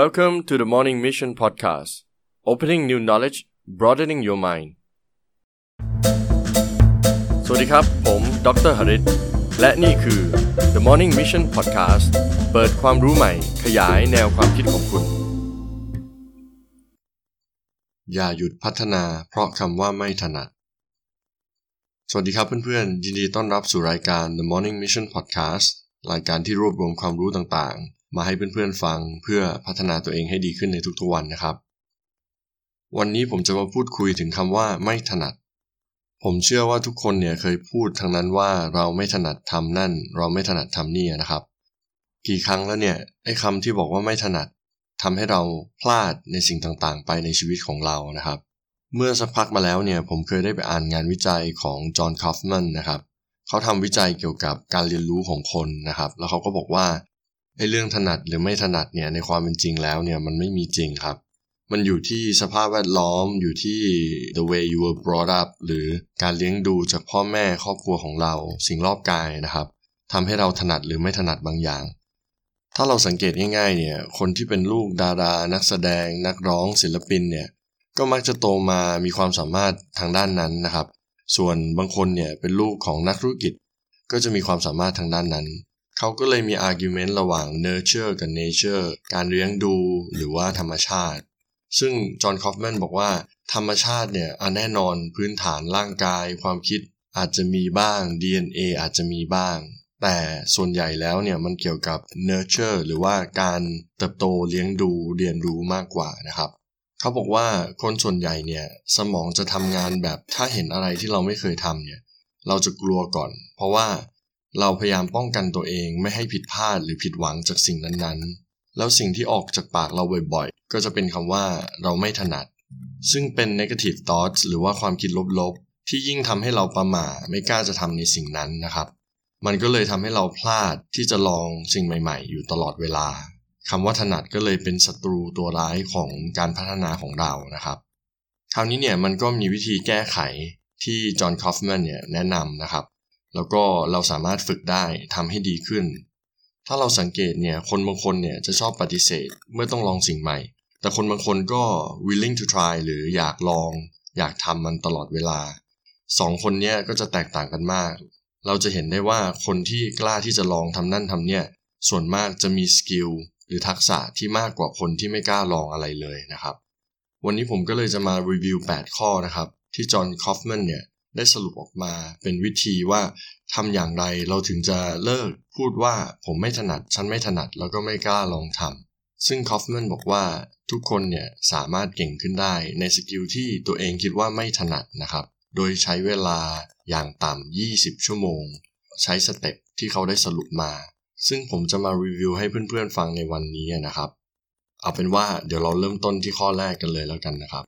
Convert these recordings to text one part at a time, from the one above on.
Welcome to the Morning Mission Podcast Opening new knowledge broadening your mind สวัสดีครับ ผมดรหริตและนี่คือ The Morning Mission Podcast เปิดความรู้ใหม่ ขยายแนวความคิดของคุณ อย่าหยุดพัฒนาเพราะคำว่าไม่ถนัด สวัสดีครับเพื่อนๆ ยินดีต้อนรับสู่รายการ The Morning Mission Podcast รายการที่รวบรวมความรู้ต่างๆ มาให้เพื่อนๆฟังเพื่อพัฒนาตัวเองให้ดีขึ้นในทุกๆวันนะครับ วันนี้ผมจะมาพูดคุยถึงคำว่าไม่ถนัด ผมเชื่อว่าทุกคนเนี่ยเคยพูดทั้งนั้นว่าเราไม่ถนัดทำนั่น เราไม่ถนัดทำนี่นะครับ กี่ครั้งแล้วเนี่ยไอ้คำที่บอกว่าไม่ถนัดทำให้เราพลาดในสิ่งต่างๆ ไปในชีวิตของเรานะครับ เมื่อสักพักมาแล้วเนี่ยผมเคยได้ไปอ่านงานวิจัยของจอห์นคอฟแมนนะครับเขาทำวิจัยเกี่ยวกับการเรียนรู้ของคนนะครับ แล้วเขาก็บอกว่า ไอ้เรื่องถนัดหรือไม่ถนัดเนี่ยในความเป็นจริงแล้วเนี่ยมันไม่มีจริงครับ มันอยู่ที่สภาพแวดล้อมอยู่ที่ the way you were brought up หรือการเลี้ยงดูจากพ่อแม่ครอบครัวของเราสิ่งรอบกายนะครับทำให้เราถนัดหรือไม่ถนัดบางอย่าง ถ้าเราสังเกตง่ายๆเนี่ยคนที่เป็นลูกดารานักแสดง นักร้องศิลปินเนี่ยก็มักจะโตมามีความสามารถทางด้านนั้นนะครับ ส่วนบางคนเนี่ยเป็นลูกของนักธุรกิจ ก็จะมีความสามารถทางด้านนั้น เขาก็เลยมี argument ระหว่าง nurture กับ nature การเลี้ยงดูหรือว่าธรรมชาติ ซึ่งจอห์นคอฟแมนบอกว่าธรรมชาติเนี่ยแน่นอนพื้นฐานร่างกาย ความคิดอาจจะมีบ้าง DNA อาจจะมีบ้าง แต่ส่วนใหญ่แล้วเนี่ยมันเกี่ยวกับ nurture หรือว่าการเติบโตเลี้ยงดูเรียนรู้มากกว่านะครับเขาบอกว่าคนส่วนใหญ่เนี่ยสมองจะทำงานแบบถ้าเห็นอะไรที่เราไม่เคยทำเนี่ยเราจะกลัวก่อน เพราะว่า เราพยายามป้องกันตัวเองไม่ให้ผิดพลาดหรือผิดหวังจากสิ่งนั้นๆ แล้วสิ่งที่ออกจากปากเราบ่อยๆ ก็จะเป็นคำว่าเราไม่ถนัด ซึ่งเป็น negative thoughts หรือว่าความคิดลบๆ ที่ยิ่งทำให้เราประหม่าไม่กล้าจะทำในสิ่งนั้นนะครับ มันก็เลยทำให้เราพลาดที่จะลองสิ่งใหม่ๆ อยู่ตลอดเวลาคำว่าถนัดก็เลยเป็นศัตรูตัวร้ายของการพัฒนาของเรานะครับ คราวนี้เนี่ยมันก็มีวิธีแก้ไขที่จอห์นคอฟแมนเนี่ยแนะนำนะครับ แล้วก็เราสามารถฝึกได้ทำให้ดีขึ้น ถ้าเราสังเกตเนี่ยคนบางคนเนี่ยจะชอบปฏิเสธเมื่อต้องลองสิ่งใหม่ แต่คนบางคนก็ willing to try หรืออยากลอง อยากทำมันตลอดเวลาสองคนเนี้ยก็จะแตกต่างกันมาก เราจะเห็นได้ว่าคนที่กล้าที่จะลองทำนั่นทำเนี่ยส่วนมากจะมี skill หรือทักษะที่มากกว่าคนที่ไม่กล้าลองอะไรเลยนะครับ วันนี้ผมก็เลยจะมารีวิว 8 ข้อนะครับ ที่จอห์นคอฟแมนเนี่ย ได้สรุปออกมาเป็นวิธีว่าทำอย่างไรเราถึงจะเลิกพูดว่าผมไม่ถนัด ฉันไม่ถนัดแล้วก็ไม่กล้าลองทำซึ่งคอฟแมนบอกว่าทุกคนเนี่ยสามารถเก่งขึ้นได้ใน skill ที่ตัวเองคิดว่าไม่ถนัดนะครับ โดยใช้เวลาอย่างต่ำ 20 ชั่วโมง ใช้สเต็ปที่เขาได้สรุปมา ซึ่งผมจะมารีวิวให้เพื่อนๆฟังในวันนี้นะครับ เอาเป็นว่าเดี๋ยวเราเริ่มต้นที่ข้อแรกกันเลยแล้วกันนะครับ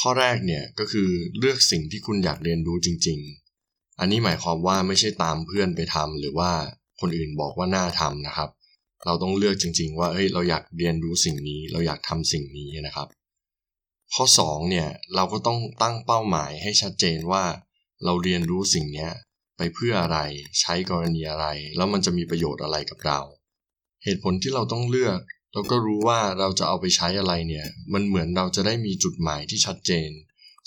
ข้อแรกเนี่ยก็คือเลือกสิ่งที่คุณอยากเรียนรู้จริง ๆ อันนี้หมายความว่าไม่ใช่ตามเพื่อนไปทำหรือว่าคนอื่นบอกว่าน่าทำนะครับ เราต้องเลือกจริง ๆ ว่าเฮ้ยเราอยากเรียนรู้สิ่งนี้ เราอยากทำสิ่งนี้นะครับ ข้อ2เนี่ยเราก็ต้องตั้งเป้าหมายให้ชัดเจนว่า เราเรียนรู้สิ่งนี้ไปเพื่ออะไรใช้กรณีอะไร แล้วมันจะมีประโยชน์อะไรกับเรา เหตุผลที่เราต้องเลือก เราก็รู้ว่าเราจะเอาไปใช้อะไรเนี่ย มันเหมือนเราจะได้มีจุดหมายที่ชัดเจน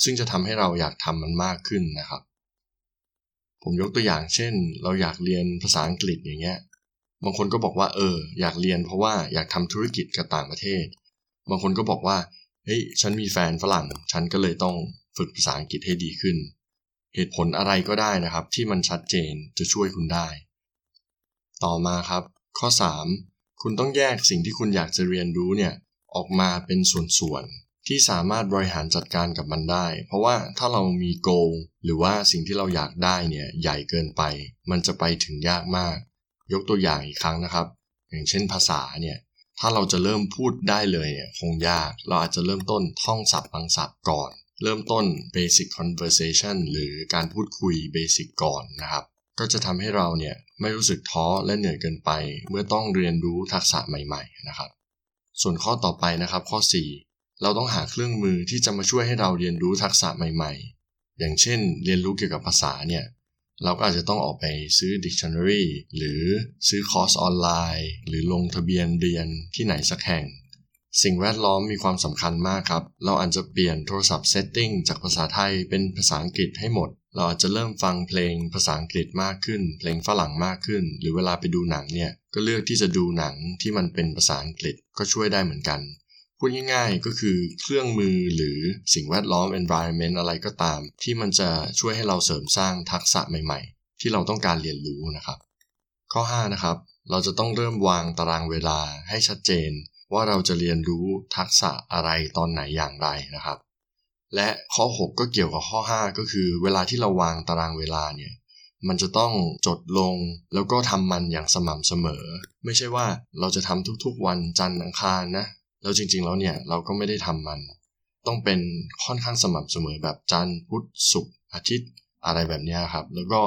ซึ่งจะทำให้เราอยากทำมันมากขึ้นนะครับ ผมยกตัวอย่างเช่น เราอยากเรียนภาษาอังกฤษอย่างเงี้ย บางคนก็บอกว่าเออ อยากเรียนเพราะว่าอยากทำธุรกิจกับต่างประเทศ บางคนก็บอกว่าเฮ้ยฉันมีแฟนฝรั่ง ฉันก็เลยต้องฝึกภาษาอังกฤษให้ดีขึ้น เหตุผลอะไรก็ได้นะครับ ที่มันชัดเจนจะช่วยคุณได้ ต่อมาครับ ข้อ 3 คุณต้องแยกสิ่งที่คุณอยากจะเรียนรู้เนี่ยออกมาเป็นส่วนๆที่สามารถบริหารจัดการกับมันได้ เพราะว่าถ้าเรามีโกหรือว่าสิ่งที่เราอยากได้เนี่ยใหญ่เกินไป มันจะไปถึงยากมาก ยกตัวอย่างอีกครั้งนะครับ อย่างเช่นภาษาเนี่ยถ้าเราจะเริ่มพูดได้เลยเนี่ยคงยาก เราอาจจะเริ่มต้นท่องศัพท์บางศัพท์ก่อน เริ่มต้น basic conversation หรือการพูดคุย basic ก่อนนะครับ ก็จะทำให้เราเนี่ยไม่รู้สึกท้อและเหนื่อยเกินไป เมื่อต้องเรียนรู้ทักษะใหม่ ๆ นะครับ ส่วนข้อต่อไปนะครับ ข้อ 4 เราต้องหาเครื่องมือที่จะมาช่วยให้เราเรียนรู้ทักษะใหม่ ๆ อย่างเช่น เรียนรู้เกี่ยวกับภาษาเนี่ยเราก็อาจจะต้องออกไปซื้อ dictionary หรือซื้อคอร์สออนไลน์ หรือลงทะเบียนเรียนที่ไหนสักแห่ง สิ่งแวดล้อมมีความสำคัญมากครับ เราอาจจะเปลี่ยนโทรศัพท์ setting จากภาษาไทยเป็นภาษาอังกฤษให้หมด เราอาจจะเริ่มฟังเพลงภาษาอังกฤษมากขึ้น เพลงฝรั่งมากขึ้น หรือเวลาไปดูหนังเนี่ย ก็เลือกที่จะดูหนังที่มันเป็นภาษาอังกฤษก็ช่วยได้เหมือนกัน พูดง่ายๆ ก็คือเครื่องมือหรือสิ่งแวดล้อม environment อะไรก็ตาม ที่มันจะช่วยให้เราเสริมสร้างทักษะใหม่ ๆ ที่เราต้องการเรียนรู้นะครับ ข้อ 5 นะครับเราจะต้องเริ่มวางตารางเวลาให้ชัดเจน ว่าเราจะเรียนรู้ทักษะอะไรตอนไหนอย่างไรนะครับ และข้อ 6 ก็เกี่ยวกับข้อ 5 ก็คือเวลาที่เราวางตารางเวลาเนี่ยมันจะต้องจดลงแล้วก็ทำมันอย่างสม่ำเสมอ ไม่ใช่ว่าเราจะทำทุกๆวันจันทร์อังคารนะแล้วจริงๆแล้วเนี่ยเราก็ไม่ได้ทำมัน ต้องเป็นค่อนข้างสม่ำเสมอแบบจันทร์พุธศุกร์อาทิตย์อะไรแบบนี้ครับ แล้วก็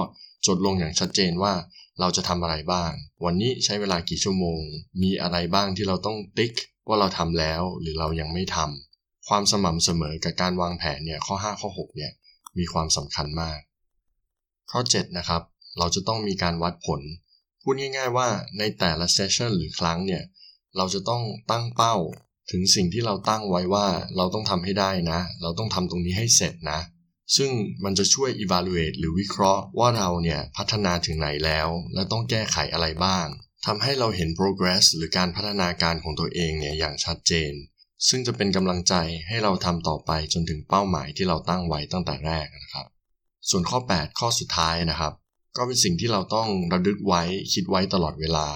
จดลงอย่างชัดเจนว่า เราจะทำอะไรบ้าง วันนี้ใช้เวลากี่ชั่วโมง มีอะไรบ้างที่เราต้องติ๊กว่าเราทำแล้วหรือเรายังไม่ทำความสม่ำเสมอกับการวางแผนเนี่ยข้อ 5 ข้อ 6 เนี่ยมีความสำคัญมาก ข้อ 7 นะครับ เราจะต้องมีการวัดผล พูดง่ายๆว่าในแต่ละเซสชันหรือครั้งเนี่ยเราจะต้องตั้งเป้าถึงสิ่งที่เราตั้งไว้ว่าเราต้องทำให้ได้นะ เราต้องทำตรงนี้ให้เสร็จนะ ซึ่งมันจะช่วย evaluate หรือวิเคราะห์ว่าเราเนี่ยพัฒนาถึงไหนแล้ว และต้องแก้ไขอะไรบ้างทำให้เราเห็น progress หรือการพัฒนาการของตัวเองเนี่ยอย่างชัดเจน ซึ่งจะเป็นกำลังใจให้เราทำต่อไปจนถึงเป้าหมายที่เราตั้งไว้ตั้งแต่แรกนะครับ ส่วนข้อ 8 ข้อสุดท้ายนะครับ ก็เป็นสิ่งที่เราต้องระลึกไว้คิดไว้ตลอดเวลา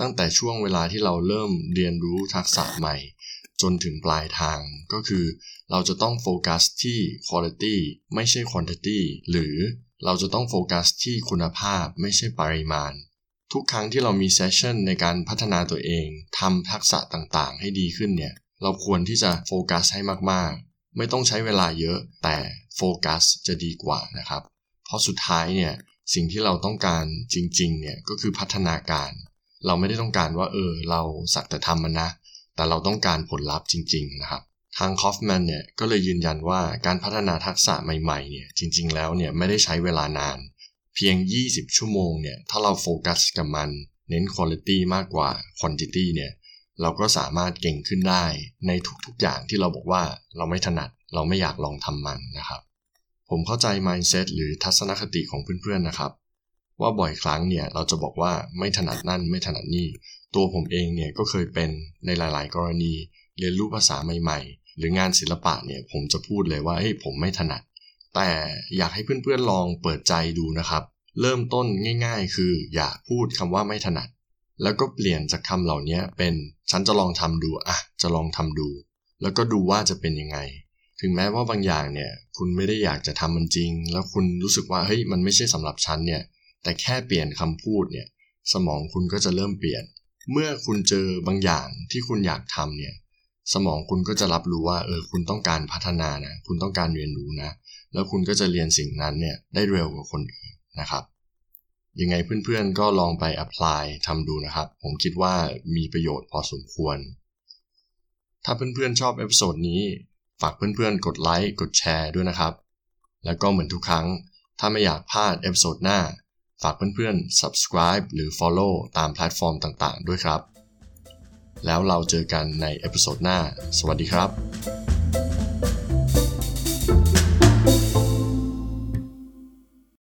ตั้งแต่ช่วงเวลาที่เราเริ่มเรียนรู้ทักษะใหม่ จนถึงปลายทางก็คือ เราจะต้องโฟกัสที่ quality ไม่ใช่ quantity หรือเราจะต้องโฟกัสที่คุณภาพไม่ใช่ปริมาณ ทุกครั้งที่เรามีเซสชันในการพัฒนาตัวเองทำทักษะต่างๆ ให้ดีขึ้นเนี่ย เราควรที่จะโฟกัสให้มากๆ ไม่ต้องใช้เวลาเยอะแต่โฟกัสจะดีกว่านะครับ เพราะสุดท้ายเนี่ยสิ่งที่เราต้องการจริงๆเนี่ยก็คือพัฒนาการ เราไม่ได้ต้องการว่าเออเราสักแต่ทำมันนะ แต่เราต้องการผลลัพธ์จริง ๆ นะครับ ทางคอฟแมนเนี่ยก็เลยยืนยันว่าการพัฒนาทักษะใหม่ๆเนี่ยจริง ๆ แล้วเนี่ยไม่ได้ใช้เวลานาน เพียง 20 ชั่วโมงเนี่ยถ้าเราโฟกัสกับมัน เน้นคุณภาพมากกว่าคุณภาพเนี่ยเราก็สามารถเก่งขึ้นได้ในทุกๆอย่างที่เราบอกว่าเราไม่ถนัดเราไม่อยากลองทำมันนะครับ ผมเข้าใจ mindset หรือทัศนคติของเพื่อนๆนะครับ ว่าบ่อยครั้งเนี่ยเราจะบอกว่าไม่ถนัดนั่นไม่ถนัดนี่ ตัวผมเองเนี่ยก็เคยเป็นในหลาย ๆ กรณี เรียนรู้ภาษาใหม่ ๆ หรืองานศิลปะเนี่ยผมจะพูดเลยว่าเฮ้ยผมไม่ถนัด แต่อยากให้เพื่อนๆลองเปิดใจดูนะครับ เริ่มต้นง่าย ๆ คืออย่าพูดคำว่าไม่ถนัด แล้วก็เปลี่ยนจากคำเหล่านี้เป็นฉันจะลองทำดูอะจะลองทำดู แล้วก็ดูว่าจะเป็นยังไง ถึงแม้ว่าบางอย่างเนี่ยคุณไม่ได้อยากจะทำมันจริง แล้วคุณรู้สึกว่าเฮ้ยมันไม่ใช่สำหรับฉันเนี่ยแต่แค่เปลี่ยนคำพูดเนี่ยสมองคุณก็จะเริ่มเปลี่ยน เมื่อคุณเจอบางอย่างที่คุณอยากทำเนี่ย สมองคุณก็จะรับรู้ว่าเออคุณต้องการพัฒนานะ คุณต้องการเรียนรู้นะ แล้วคุณก็จะเรียนสิ่งนั้นเนี่ยได้เร็วกว่าคนอื่นนะครับ ยังไงเพื่อนๆก็ลองไป apply ทำดูนะครับ ผมคิดว่ามีประโยชน์พอสมควร ถ้าเพื่อนๆชอบ episode นี้ ฝากเพื่อนๆ กดไลค์กดแชร์ด้วยนะครับ แล้วก็เหมือนทุกครั้ง ถ้าไม่อยากพลาด episode หน้า ฝากเพื่อนๆ subscribe หรือ follow ตามแพลตฟอร์มต่างๆ ด้วยครับ แล้วเราเจอกันใน episode หน้า สวัสดีครับ